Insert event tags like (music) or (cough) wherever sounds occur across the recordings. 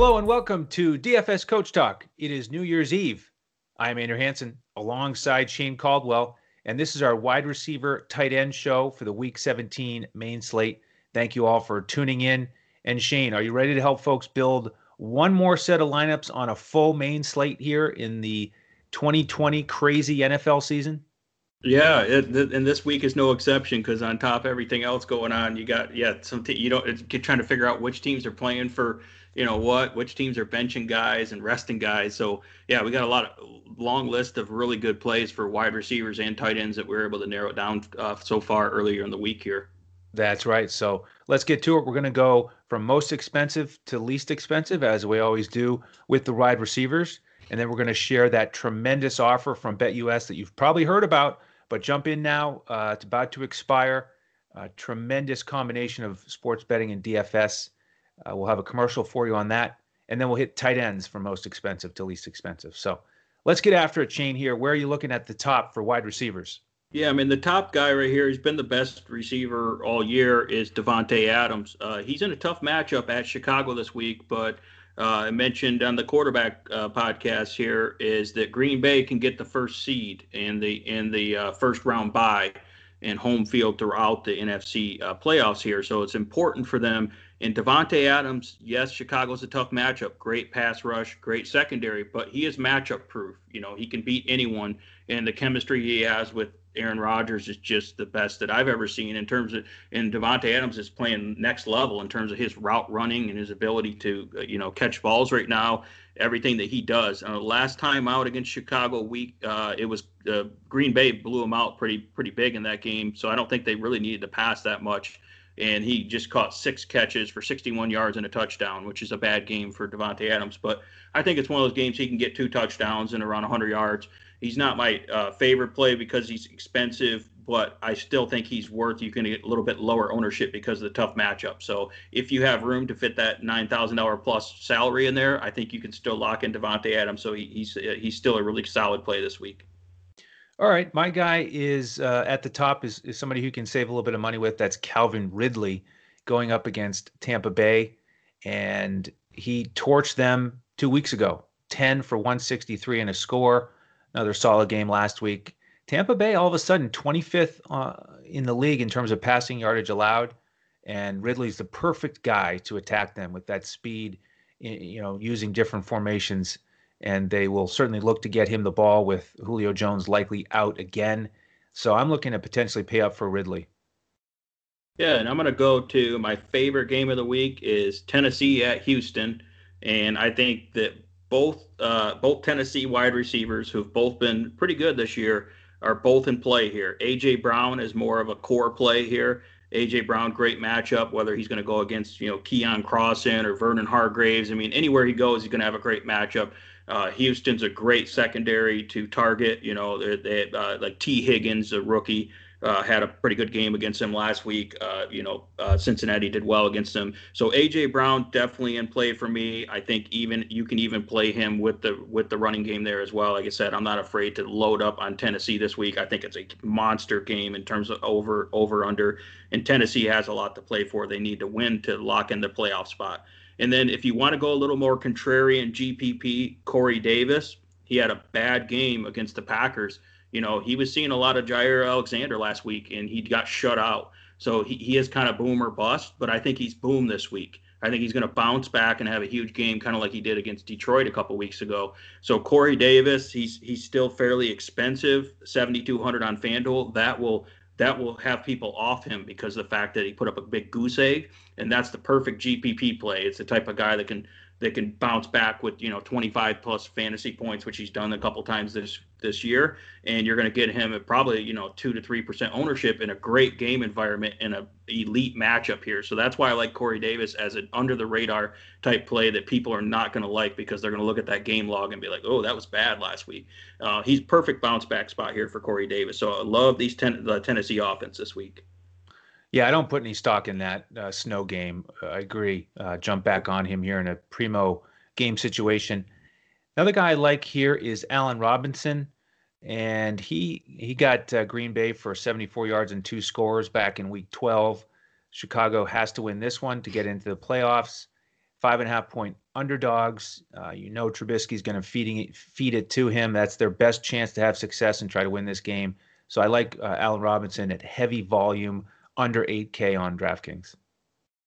Hello and welcome to DFS Coach Talk. It is New Year's Eve. I'm Andrew Hanson alongside Shane Caldwell, and this is our wide receiver tight end show for the Week 17 main slate. Thank you all for tuning in. And Shane, are you ready to help folks build one more set of lineups on a full main slate here in the 2020 crazy NFL season? Yeah, it, th- and this week is no exception because on top of everything else going on, you got yeah some t- you don't it's trying to figure out which teams are playing for you know what which teams are benching guys and resting guys. So yeah, we got a lot of long list of really good plays for wide receivers and tight ends that we are able to narrow down uh, so far earlier in the week here. That's right. So let's get to it. We're going to go from most expensive to least expensive, as we always do with the wide receivers. And then we're going to share that tremendous offer from BetUS that you've probably heard about, but jump in now. Uh, it's about to expire. A tremendous combination of sports betting and DFS. Uh, we'll have a commercial for you on that. And then we'll hit tight ends from most expensive to least expensive. So let's get after a chain here. Where are you looking at the top for wide receivers? Yeah, I mean the top guy right here, he's been the best receiver all year, is Davante Adams. Uh, he's in a tough matchup at Chicago this week, but uh, I mentioned on the quarterback uh, podcast here is that Green Bay can get the first seed in the in the uh, first round bye and home field throughout the NFC uh, playoffs here. So it's important for them. And Davante Adams, yes, Chicago's a tough matchup. Great pass rush, great secondary, but he is matchup proof. You know, he can beat anyone, and the chemistry he has with Aaron Rodgers is just the best that I've ever seen in terms of, and Davante Adams is playing next level in terms of his route running and his ability to, uh, you know, catch balls right now. Everything that he does. Uh, last time out against Chicago, week uh, it was uh, Green Bay blew him out pretty pretty big in that game. So I don't think they really needed to pass that much. And he just caught six catches for 61 yards and a touchdown, which is a bad game for Davante Adams. But I think it's one of those games he can get two touchdowns and around 100 yards He's not my uh, favorite play because he's expensive, but I still think he's worth. You can get a little bit lower ownership because of the tough matchup. So if you have room to fit that nine thousand dollar plus salary in there, I think you can still lock in Davante Adams. So he, he's uh, he's still a really solid play this week. All right, my guy is uh, at the top is, is somebody who can save a little bit of money with. That's Calvin Ridley going up against Tampa Bay, and he torched them two weeks ago, ten for one sixty three and a score another solid game last week. Tampa Bay, all of a sudden, 25th uh, in the league in terms of passing yardage allowed, and Ridley's the perfect guy to attack them with that speed. You know, using different formations, and they will certainly look to get him the ball with Julio Jones likely out again. So I'm looking to potentially pay up for Ridley. Yeah, and I'm going to go to my favorite game of the week is Tennessee at Houston, and I think that both uh, both Tennessee wide receivers who've both been pretty good this year are both in play here. AJ Brown is more of a core play here. AJ Brown, great matchup, whether he's going to go against you know Keion Crossen or Vernon Hargreaves. I mean, anywhere he goes, he's going to have a great matchup. Uh, Houston's a great secondary to target. You know, they, uh, like Tee Higgins, a rookie uh, had a pretty good game against him last week. Uh, you know, uh, Cincinnati did well against him. So AJ Brown definitely in play for me. I think even you can even play him with the with the running game there as well. Like I said, I'm not afraid to load up on Tennessee this week. I think it's a monster game in terms of over over under. And Tennessee has a lot to play for. They need to win to lock in the playoff spot. And then if you want to go a little more contrarian GPP, Corey Davis, he had a bad game against the Packers you know, he was seeing a lot of Jaire Alexander last week and he got shut out. So he, he is kind of boom or bust, but I think he's boom this week. I think he's going to bounce back and have a huge game, kind of like he did against Detroit a couple weeks ago. So Corey Davis, he's he's still fairly expensive, seventy two hundred on FanDuel. That will that will have people off him because of the fact that he put up a big goose egg, and that's the perfect GPP play. It's the type of guy that can that can bounce back with you know 25 plus fantasy points, which he's done a couple times this this year, and you're going to get him at probably you know two to three percent ownership in a great game environment in a elite matchup here. So that's why I like Corey Davis as an under the radar type play that people are not going to like because they're going to look at that game log and be like, oh, that was bad last week. Uh, he's perfect bounce back spot here for Corey Davis. So I love these ten, the Tennessee offense this week. Yeah, I don't put any stock in that uh, snow game. Uh, I agree. Uh, jump back on him here in a primo game situation. Another guy I like here is Allen Robinson, and he he got uh, Green Bay for 74 yards and two scores back in Week 12. Chicago has to win this one to get into the playoffs. five and a half point underdogs. Uh, you know Trubisky's going to feeding it, feed it to him. That's their best chance to have success and try to win this game. So I like Allen Robinson at heavy volume under 8K on DraftKings.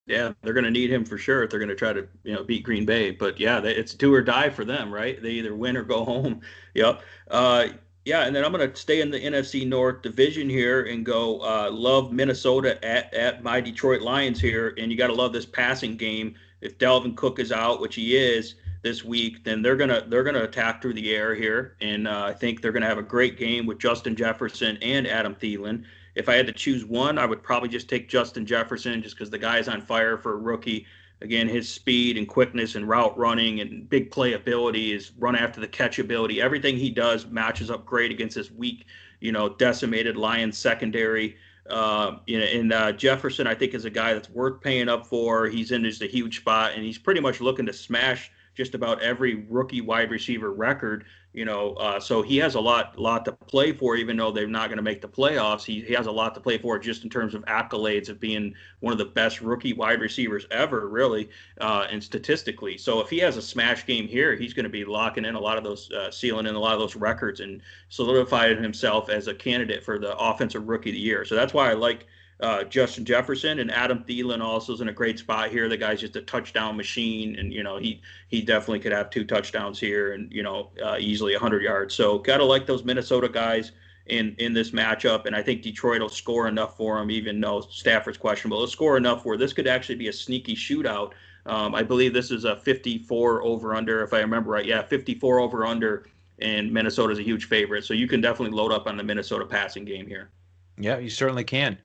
Yeah, they're going to need him for sure if they're going to try to you know beat Green Bay. But yeah, they, it's do or die for them, right? They either win or go (laughs) home. Yep. Uh, yeah, and then I'm going to stay in the NFC North division here and go uh, love Minnesota at at my Detroit Lions here, and you got to love this passing game. If Dalvin Cook is out, which he is this week, then they're gonna they're gonna attack through the air here, and uh, I think they're gonna have a great game with Justin Jefferson and Adam Thielen. If I had to choose one, I would probably just take Justin Jefferson just because the guy's on fire for a rookie. Again, his speed and quickness and route running and big play ability, is run after the catch ability, everything he does matches up great against this weak, you know, decimated Lions secondary. Uh, you know, and uh, Jefferson, I think, is a guy that's worth paying up for. He's in just a huge spot, and he's pretty much looking to smash just about every rookie wide receiver record. You know, uh, so he has a lot, lot to play for. Even though they're not going to make the playoffs, he, he has a lot to play for just in terms of accolades of being one of the best rookie wide receivers ever, really, uh, and statistically. So if he has a smash game here, he's going to be locking in a lot of those, uh, sealing in a lot of those records, and solidifying himself as a candidate for the offensive rookie of the year. So that's why I like uh, Justin Jefferson and Adam Thielen also is in a great spot here. The guy's just a touchdown machine, and you know he he definitely could have two touchdowns here, and you know uh, easily 100 yards. So gotta like those Minnesota guys in in this matchup, and I think Detroit will score enough for him, even though Stafford's questionable. They'll score enough where this could actually be a sneaky shootout. Um, I believe this is a 54 over under, if I remember right. Yeah, 54 over under, and Minnesota's a huge favorite. So you can definitely load up on the Minnesota passing game here. Yeah, you certainly can.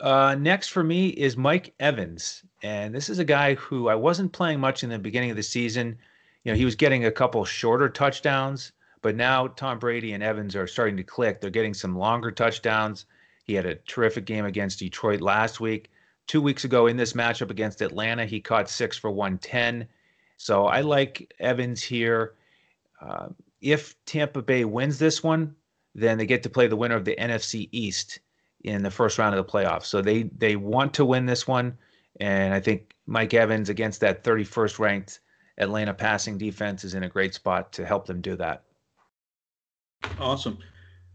Uh, next for me is Mike Evans, and this is a guy who I wasn't playing much in the beginning of the season. You know, he was getting a couple shorter touchdowns, but now Tom Brady and Evans are starting to click. They're getting some longer touchdowns. He had a terrific game against Detroit last week. Two weeks ago in this matchup against Atlanta, he caught six for 110. So I like Evans here. Uh, if Tampa Bay wins this one, then they get to play the winner of the NFC East in the first round of the playoffs. So they they want to win this one, and I think Mike Evans against that 31st ranked Atlanta passing defense is in a great spot to help them do that. Awesome.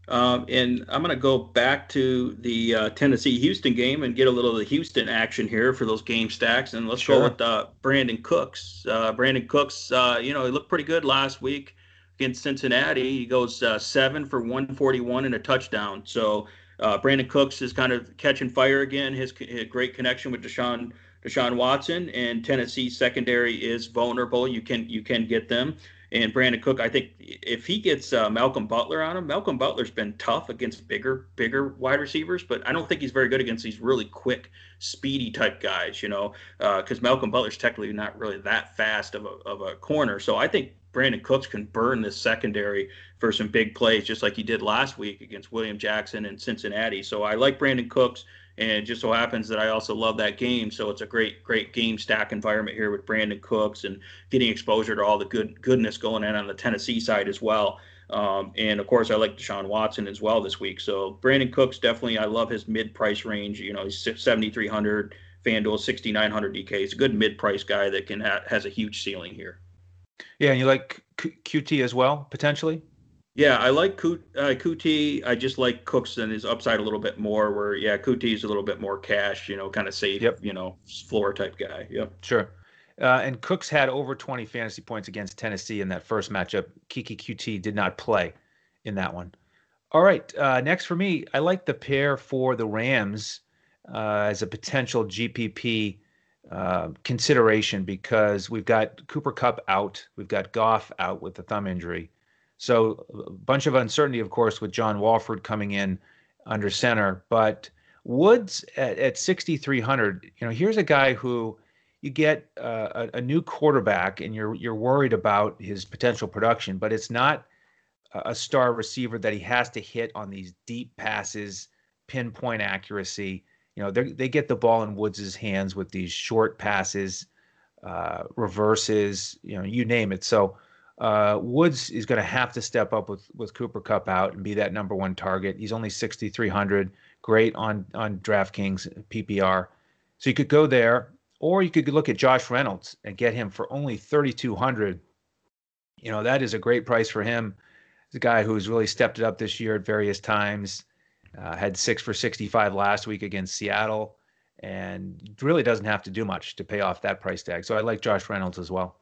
Um, and I'm going to go back to the uh, Tennessee Houston game and get a little of the Houston action here for those game stacks. And let's sure. go with uh, Brandin Cooks. Uh, Brandin Cooks, uh, you know, he looked pretty good last week against Cincinnati. He goes uh, seven for 141 and a touchdown. So uh, Brandin Cooks is kind of catching fire again. His, his, great connection with Deshaun Deshaun Watson and Tennessee secondary is vulnerable. You can you can get them. And Brandin Cook, I think if he gets uh, Malcolm Butler on him, Malcolm Butler's been tough against bigger bigger wide receivers, but I don't think he's very good against these really quick, speedy type guys. You know, because uh, Malcolm Butler's technically not really that fast of a of a corner. So I think Brandin Cooks can burn this secondary for some big plays, just like he did last week against William Jackson and Cincinnati. So I like Brandin Cooks, and just so happens that I also love that game. So it's a great, great game stack environment here with Brandin Cooks and getting exposure to all the good goodness going on on the Tennessee side as well. Um, and of course, I like Deshaun Watson as well this week. So Brandin Cooks definitely, I love his mid-price range. You know, he's 7,300. FanDuel 6,900 DK. He's a good mid-price guy that can ha- has a huge ceiling here. Yeah, and you like Q- Coutee as well, potentially? Yeah, I like Q- uh, Coutee. I just like Cooks and his upside a little bit more. Where yeah, Coutee is a little bit more cash, you know, kind of safe, yep. you know, floor type guy. Yep. Sure. Uh, and Cooks had over 20 fantasy points against Tennessee in that first matchup. Keke Coutee did not play in that one. All right. Uh, next for me, I like the pair for the Rams uh, as a potential GPP uh, consideration because we've got Cooper Kupp out, we've got Goff out with the thumb injury. So a bunch of uncertainty, of course, with John Wolford coming in under center. But Woods at, at 6,300, you know, here's a guy who you get uh, a, a, new quarterback and you're you're worried about his potential production, but it's not a star receiver that he has to hit on these deep passes, pinpoint accuracy you know they get the ball in Woods' hands with these short passes, uh, reverses, you know, you name it. So uh, Woods is going to have to step up with with Cooper Kupp out and be that number one target. He's only 6,300, great on on DraftKings PPR, so you could go there. Or you could look at Josh Reynolds and get him for only 3,200. You know, that is a great price for him. He's a guy who's really stepped it up this year at various times. Uh, had six for 65 last week against Seattle, and really doesn't have to do much to pay off that price tag. So I like Josh Reynolds as well.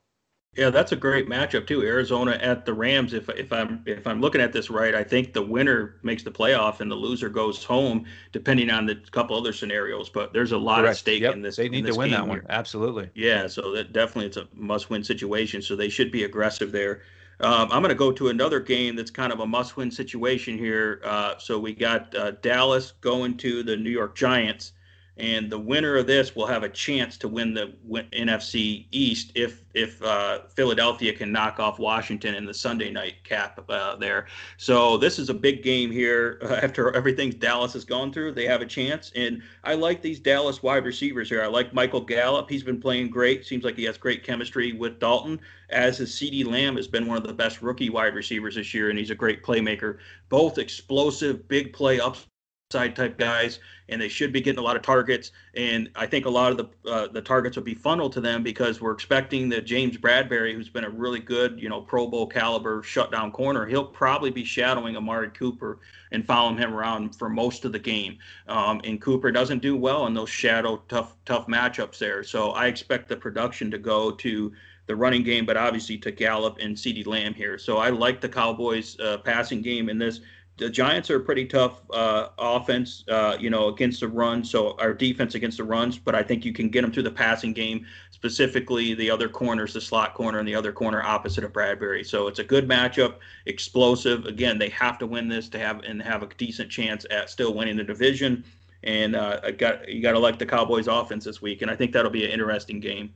Yeah, that's a great matchup too. Arizona at the Rams. If if I'm if I'm looking at this right, I think the winner makes the playoff and the loser goes home, depending on the couple other scenarios. But there's a lot Correct. at stake yep. in this. They need to win that one. Here. Absolutely. Yeah, so that definitely it's a must-win situation. So they should be aggressive there. Um, I'm going to go to another game that's kind of a must-win situation here. Uh, so we got uh, Dallas going to the New York Giants and the winner of this will have a chance to win the NFC East if if uh, Philadelphia can knock off Washington in the Sunday night cap uh, there. So this is a big game here. Uh, (laughs) after everything Dallas has gone through, they have a chance, and I like these Dallas wide receivers here. I like Michael Gallup. He's been playing great. Seems like he has great chemistry with Dalton. As his CeeDee Lamb has been one of the best rookie wide receivers this year, and he's a great playmaker. Both explosive, big play ups side type guys, and they should be getting a lot of targets. And I think a lot of the uh, the targets will be funneled to them because we're expecting that James Bradberry, who's been a really good, you know, Pro Bowl caliber shutdown corner, he'll probably be shadowing Amari Cooper and following him around for most of the game. Um, and Cooper doesn't do well in those shadow tough tough matchups there. So I expect the production to go to the running game, but obviously to Gallup and CeeDee Lamb here. So I like the Cowboys uh, passing game in this the Giants are a pretty tough uh, offense, uh, you know, against the run. So our defense against the runs, but I think you can get them through the passing game, specifically the other corners, the slot corner and the other corner opposite of Bradberry. So it's a good matchup, explosive. Again, they have to win this to have and have a decent chance at still winning the division. And uh, I got you got to like the Cowboys' offense this week, and I think that'll be an interesting game.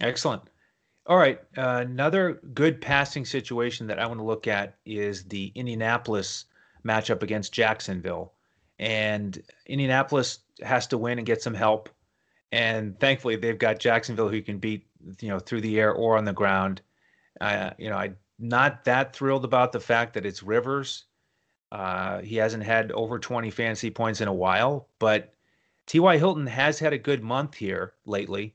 Excellent. All right. Uh, another good passing situation that I want to look at is the Indianapolis matchup against Jacksonville. And Indianapolis has to win and get some help. And thankfully, they've got Jacksonville who can beat, you know, through the air or on the ground. Uh, you know, I'm not that thrilled about the fact that it's Rivers. Uh, he hasn't had over 20 fantasy points in a while, but T.Y. Hilton has had a good month here lately.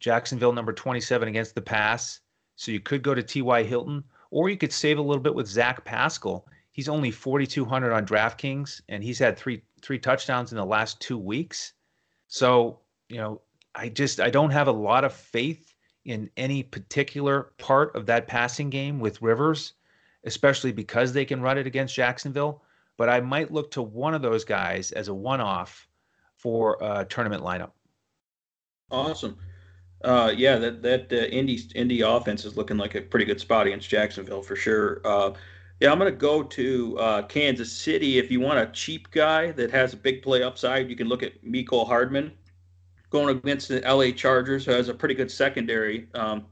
Jacksonville, number 27 against the pass. So you could go to T.Y. Hilton, or you could save a little bit with Zach Pascal He's only 4,200 on DraftKings, and he's had three three touchdowns in the last two weeks. So you know, I just I don't have a lot of faith in any particular part of that passing game with Rivers, especially because they can run it against Jacksonville. But I might look to one of those guys as a one-off for a tournament lineup. Awesome. Uh, yeah, that that uh, Indy Indy offense is looking like a pretty good spot against Jacksonville for sure. Uh, yeah, I'm going to go to uh, Kansas City. If you want a cheap guy that has a big play upside, you can look at Mecole Hardman going against the LA Chargers, who has a pretty good secondary. Um,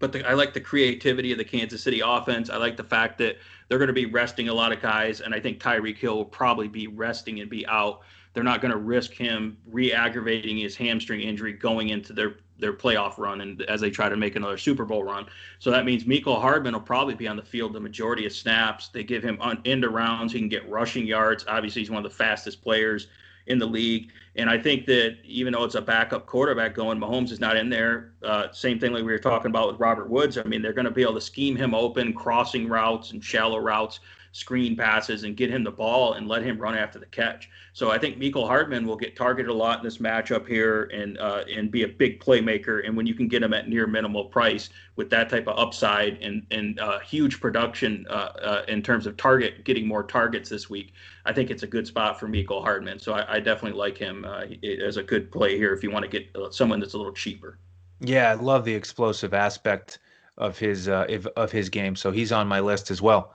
but the, I like the creativity of the Kansas City offense. I like the fact that they're going to be resting a lot of guys, and I think Tyreek Hill will probably be resting and be out. They're not going to risk him re-aggravating his hamstring injury going into their their playoff run and as they try to make another Super Bowl run. So that means Mecole Hardman will probably be on the field the majority of snaps. They give him on end rounds. He can get rushing yards. Obviously, he's one of the fastest players in the league. And I think that even though it's a backup quarterback going, Mahomes is not in there. Uh, same thing like we were talking about with Robert Woods. I mean, they're going to be able to scheme him open, crossing routes and shallow routes screen passes and get him the ball and let him run after the catch. So I think Mecole Hardman will get targeted a lot in this matchup here and uh, and be a big playmaker. And when you can get him at near minimal price with that type of upside and and uh, huge production uh, uh in terms of target getting more targets this week, I think it's a good spot for Mecole Hardman. So I, I definitely like him uh, as a good play here if you want to get uh, someone that's a little cheaper. Yeah, I love the explosive aspect of his of his game. So he's on my list as well.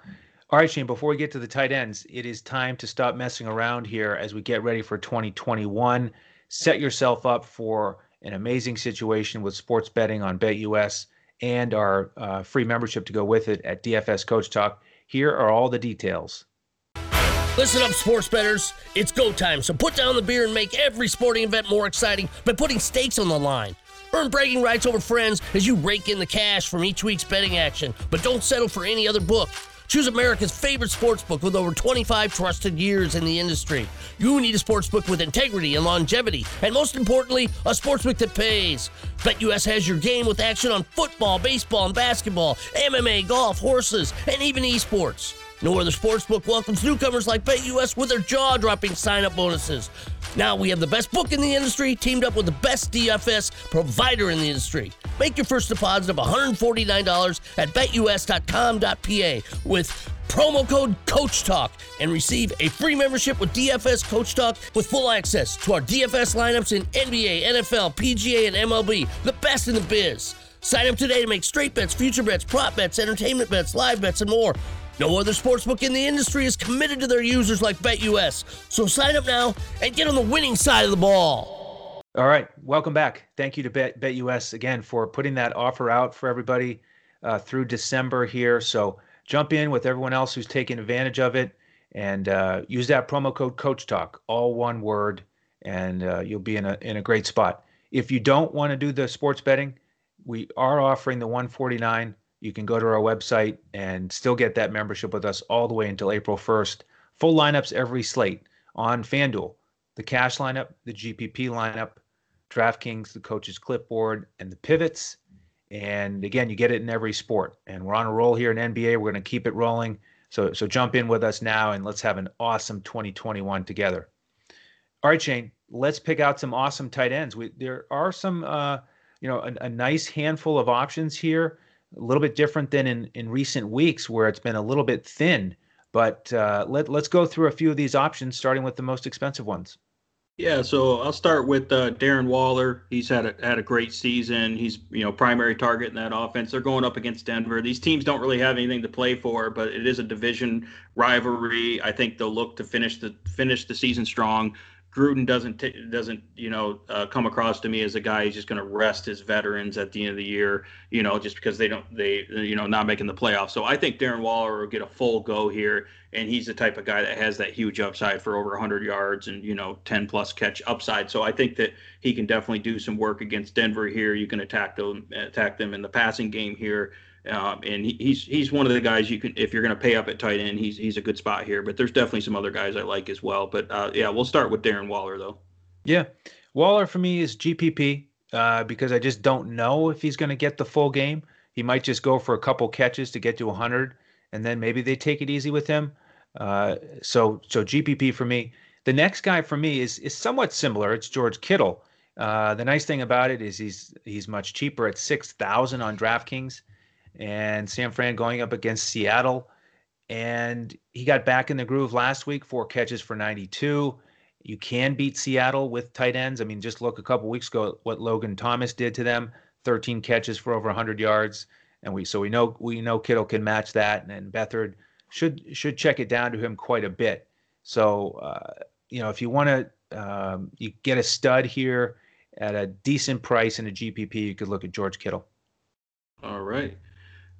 All right, Shane, before we get to the tight ends, it is time to stop messing around here as we get ready for 2021. Set yourself up for an amazing situation with sports betting on BetUS and our uh, free membership to go with it at DFS Coach Talk. Here are all the details. Listen up, sports betters. It's go time, so put down the beer and make every sporting event more exciting by putting stakes on the line. Earn bragging rights over friends as you rake in the cash from each week's betting action, but don't settle for any other book. Choose America's favorite sportsbook with over 25 trusted years in the industry. You need a sportsbook with integrity and longevity, and most importantly, a sportsbook that pays. BetUS has your game with action on football, baseball, and basketball, MMA, golf, horses, and even esports. No other sportsbook welcomes newcomers like BetUS with their jaw-dropping sign-up bonuses. Now we have the best book in the industry teamed up with the best DFS provider in the industry. Make your first deposit of $149 at betus.com.pa with promo code Coach Talk and receive a free membership with DFS Coach Talk with full access to our DFS lineups in NBA, NFL, PGA, and MLB, the best in the biz. Sign up today to make straight bets, future bets, prop bets, entertainment bets, live bets, and more. No other sportsbook in the industry is committed to their users like BetUS. So sign up now and get on the winning side of the ball. All right, welcome back. Thank you to Bet BetUS again for putting that offer out for everybody uh, through December here. So jump in with everyone else who's taking advantage of it and uh, use that promo code Coach Talk, all one word, and uh, you'll be in a in a great spot. If you don't want to do the sports betting, we are offering the 149 you can go to our website and still get that membership with us all the way until April 1st. Full lineups every slate on FanDuel, the cash lineup, the GPP lineup, DraftKings, the coach's clipboard, and the pivots. And again, you get it in every sport. And we're on a roll here in NBA. We're going to keep it rolling. So, so jump in with us now and let's have an awesome 2021 together. All right, Shane, let's pick out some awesome tight ends. We, there are some, uh, you know, a, a nice handful of options here a little bit different than in, in recent weeks where it's been a little bit thin. But uh, let, let's go through a few of these options, starting with the most expensive ones. Yeah, so I'll start with uh, Darren Waller. He's had a, had a great season. He's you know primary target in that offense. They're going up against Denver. These teams don't really have anything to play for, but it is a division rivalry. I think they'll look to finish the finish the season strong. Gruden doesn't t- doesn't you know uh, come across to me as a guy who's just going to rest his veterans at the end of the year, you know, just because they don't they you know not making the playoffs. So I think Darren Waller will get a full go here, and he's the type of guy that has that huge upside for over 100 yards and you know 10 plus catch upside. So I think that he can definitely do some work against Denver here. You can attack them attack them in the passing game here. Um, and he, he's he's one of the guys you can if you're going to pay up at tight end, he's he's a good spot here. But there's definitely some other guys I like as well. But uh, yeah, we'll start with Darren Waller though. Yeah, Waller for me is GPP uh, because I just don't know if he's going to get the full game. He might just go for a couple catches to get to 100, and then maybe they take it easy with him. Uh, so so GPP for me. The next guy for me is is somewhat similar. It's George Kittle. Uh, the nice thing about it is he's he's much cheaper at six thousand on DraftKings and San Fran going up against Seattle. And he got back in the groove last week, four catches for 92. You can beat Seattle with tight ends. I mean, just look a couple weeks ago what Logan Thomas did to them, 13 catches for over 100 yards. And we so we know we know Kittle can match that, and, and Beathard should should check it down to him quite a bit. So uh, you know, if you want to um, you get a stud here at a decent price in a GPP, you could look at George Kittle. All right.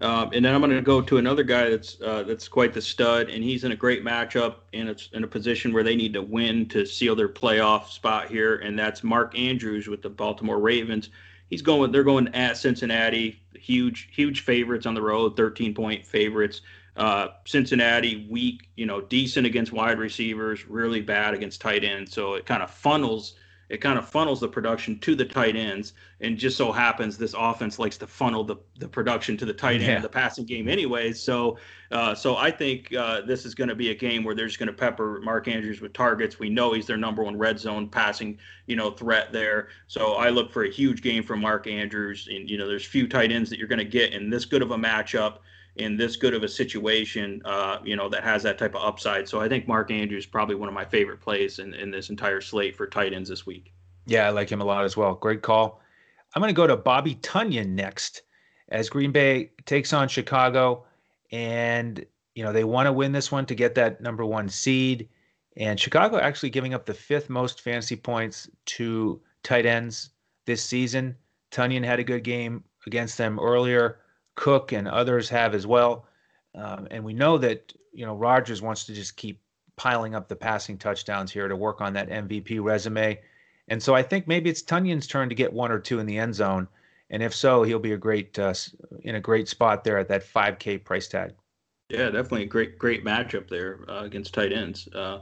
Um, and then I'm going to go to another guy that's uh, that's quite the stud, and he's in a great matchup, and it's in a position where they need to win to seal their playoff spot here, and that's Mark Andrews with the Baltimore Ravens. He's going; they're going at Cincinnati, huge huge favorites on the road, 13 point favorites. Uh, Cincinnati weak, you know, decent against wide receivers, really bad against tight ends. So it kind of funnels it kind of funnels the production to the tight ends. And just so happens this offense likes to funnel the, the production to the tight end yeah. of the passing game anyways. So uh, so I think uh, this is going to be a game where they're just going to pepper Mark Andrews with targets. We know he's their number one red zone passing, you know, threat there. So I look for a huge game from Mark Andrews. And you know, there's few tight ends that you're going to get in this good of a matchup in this good of a situation, uh, you know, that has that type of upside. So I think Mark Andrews is probably one of my favorite plays in, in this entire slate for tight ends this week. Yeah, I like him a lot as well. Great call. I'm going to go to Bobby Tonyan next as Green Bay takes on Chicago. And, you know, they want to win this one to get that number one seed. And Chicago actually giving up the fifth most fantasy points to tight ends this season. Tonyan had a good game against them earlier. Cook and others have as well. Um, and we know that you know Rodgers wants to just keep piling up the passing touchdowns here to work on that MVP resume. And so I think maybe it's Tonyan's turn to get one or two in the end zone. And if so, he'll be a great uh, in a great spot there at that 5K price tag. Yeah, definitely a great great matchup there uh, against tight ends. Uh,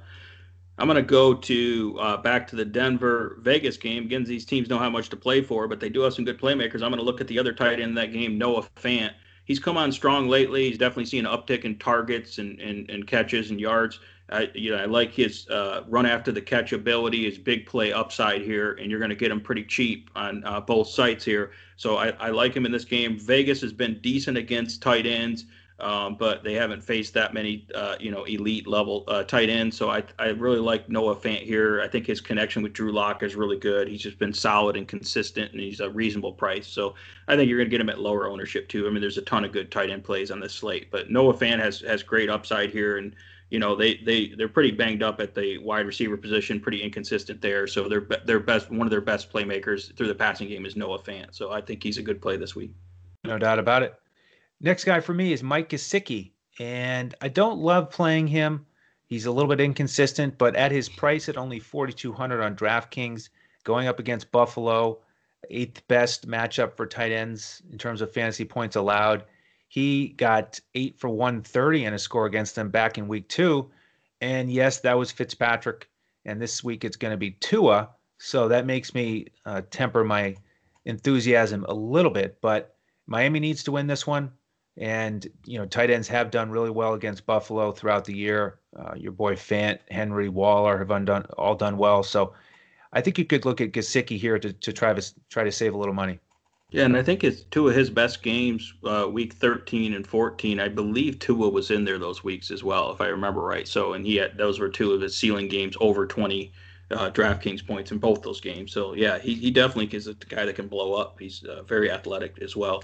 I'm going to go to uh, back to the Denver Vegas game. Again, these teams know how much to play for, but they do have some good playmakers. I'm going to look at the other tight end in that game, Noah Fant. He's come on strong lately. He's definitely seen an uptick in targets and, and, and catches and yards. I, you know, I like his uh, run after the catch ability, his big play upside here, and you're going to get him pretty cheap on uh, both sites here. So I, I like him in this game. Vegas has been decent against tight ends um, but they haven't faced that many, uh, you know, elite level uh, tight ends. So I, I really like Noah Fant here. I think his connection with Drew Lock is really good. He's just been solid and consistent, and he's a reasonable price. So I think you're going to get him at lower ownership too. I mean, there's a ton of good tight end plays on this slate, but Noah Fant has has great upside here, and you know they they they're pretty banged up at the wide receiver position, pretty inconsistent there. So their their best one of their best playmakers through the passing game is Noah Fant. So I think he's a good play this week. No doubt about it. Next guy for me is Mike Gesicki, and I don't love playing him. He's a little bit inconsistent, but at his price at only 4,200 on DraftKings, going up against Buffalo, eighth best matchup for tight ends in terms of fantasy points allowed. He got eight for 130 in a score against them back in week two. And yes, that was Fitzpatrick. And this week it's going to be Tua. So that makes me uh, temper my enthusiasm a little bit. But Miami needs to win this one. And you know, tight ends have done really well against Buffalo throughout the year. Uh, your boy Fant, Henry, Waller have undone all done well. So I think you could look at Gesicki here to, to try to try to save a little money. Yeah, and I think it's two of his best games, uh, week 13 and 14. I believe Tua was in there those weeks as well, if I remember right. So, and he had those were two of his ceiling games over 20 uh, DraftKings points in both those games. So, yeah, he, he definitely is a guy that can blow up. He's uh, very athletic as well.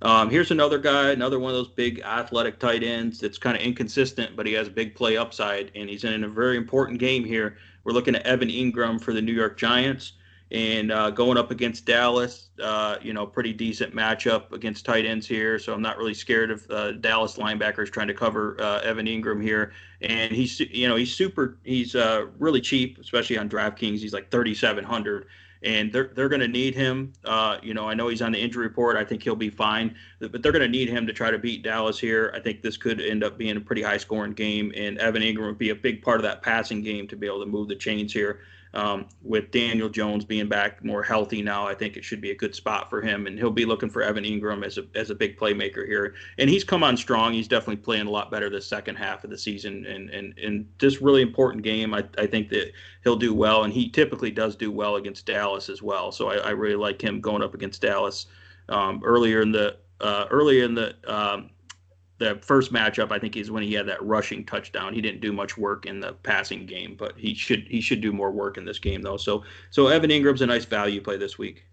Um, here's another guy, another one of those big athletic tight ends that's kind of inconsistent, but he has a big play upside, and he's in a very important game here. We're looking at Evan Engram for the New York Giants, and uh, going up against Dallas. Uh, you know, pretty decent matchup against tight ends here, so I'm not really scared of uh, Dallas linebackers trying to cover uh, Evan Engram here. And he's, you know, he's super, he's uh, really cheap, especially on DraftKings. He's like 3,700 and they're they're going to need him. Uh, you know, I know he's on the injury report. I think he'll be fine, but they're going to need him to try to beat Dallas here. I think this could end up being a pretty high scoring game, and Evan Engram would be a big part of that passing game to be able to move the chains here. Um, with Daniel Jones being back more healthy now, I think it should be a good spot for him, and he'll be looking for Evan Engram as a as a big playmaker here. And he's come on strong. He's definitely playing a lot better the second half of the season, and and and this really important game. I, I think that he'll do well, and he typically does do well against Dallas as well. So I, I really like him going up against Dallas um, earlier in the uh, earlier in the um, the first matchup, I think, is when he had that rushing touchdown. He didn't do much work in the passing game, but he should he should do more work in this game though. So so Evan Engram's a nice value play this week.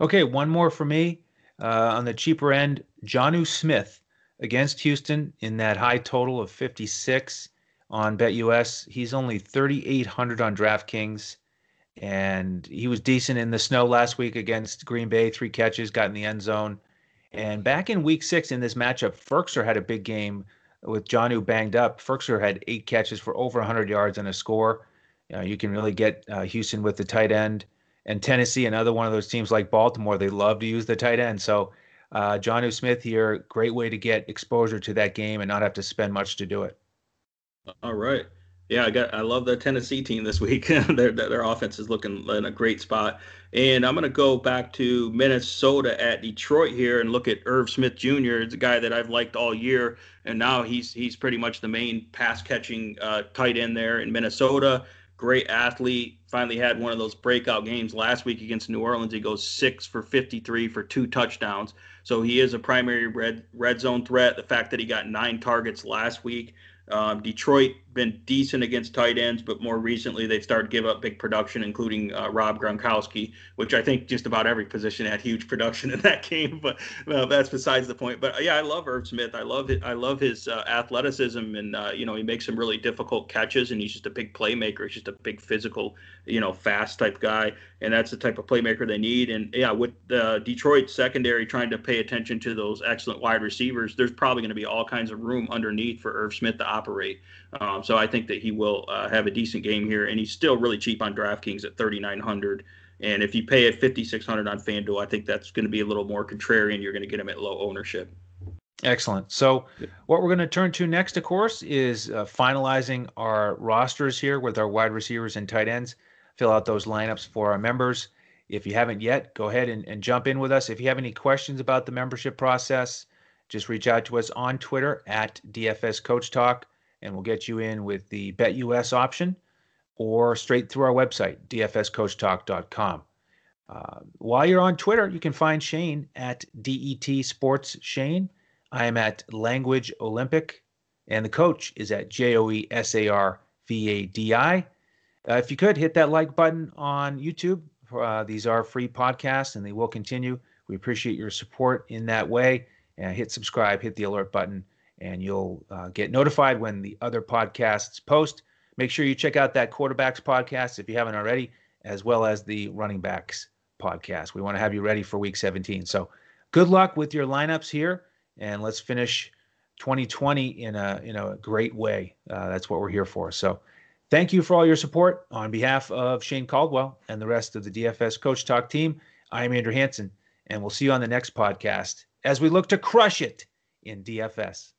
Okay, one more for me uh, on the cheaper end. Jonnu Smith against Houston in that high total of 56 on BetUS. He's only 3,800 on DraftKings, and he was decent in the snow last week against Green Bay. Three catches, got in the end zone. And back in week six in this matchup, Firkser had a big game with Jonnu banged up. Firkser had eight catches for over 100 yards and a score. You, know, you can really get uh, Houston with the tight end. And Tennessee, another one of those teams like Baltimore, they love to use the tight end. So uh, Jonnu Smith here, great way to get exposure to that game and not have to spend much to do it. All right. Yeah, I got. I love the Tennessee team this week. (laughs) their their offense is looking in a great spot. And I'm going to go back to Minnesota at Detroit here and look at Irv Smith Jr. It's a guy that I've liked all year, and now he's he's pretty much the main pass catching uh, tight end there in Minnesota. Great athlete. Finally had one of those breakout games last week against New Orleans. He goes six for 53 for two touchdowns. So he is a primary red red zone threat. The fact that he got nine targets last week um, Detroit been decent against tight ends, but more recently they've started to give up big production, including uh, Rob Gronkowski, which I think just about every position had huge production in that (laughs) game. But well, that's besides the point. But yeah, I love Irv Smith. I love it. I love his uh, athleticism, and uh, you know he makes some really difficult catches, and he's just a big playmaker. He's just a big physical, you know, fast type guy, and that's the type of playmaker they need. And yeah, with uh, Detroit secondary trying to pay attention to those excellent wide receivers, there's probably going to be all kinds of room underneath for Irv Smith to operate. Um, so I think that he will uh, have a decent game here, and he's still really cheap on DraftKings at 3,900. And if you pay at 5,600 on FanDuel, I think that's going to be a little more contrarian. You're going to get him at low ownership. Excellent. So, what we're going to turn to next, of course, is uh, finalizing our rosters here with our wide receivers and tight ends. Fill out those lineups for our members. If you haven't yet, go ahead and, and jump in with us. If you have any questions about the membership process, just reach out to us on Twitter at DFS Coach Talk, and we'll get you in with the BetUS option or straight through our website, dfscoachtalk.com. Uh, while you're on Twitter, you can find Shane at DET Sports Shane. I am at Language Olympic, and the coach is at J O E S A R V A D I. Uh, if you could hit that like button on YouTube, uh, these are free podcasts and they will continue. We appreciate your support in that way. And hit subscribe, hit the alert button, and you'll uh, get notified when the other podcasts post. Make sure you check out that quarterbacks podcast if you haven't already, as well as the running backs podcast. We want to have you ready for week 17. So good luck with your lineups here and let's finish 2020 in a in a great way. Uh, that's what we're here for. So, thank you for all your support on behalf of Shane Caldwell and the rest of the DFS Coach Talk team. I am Andrew Hanson, and we'll see you on the next podcast as we look to crush it in DFS.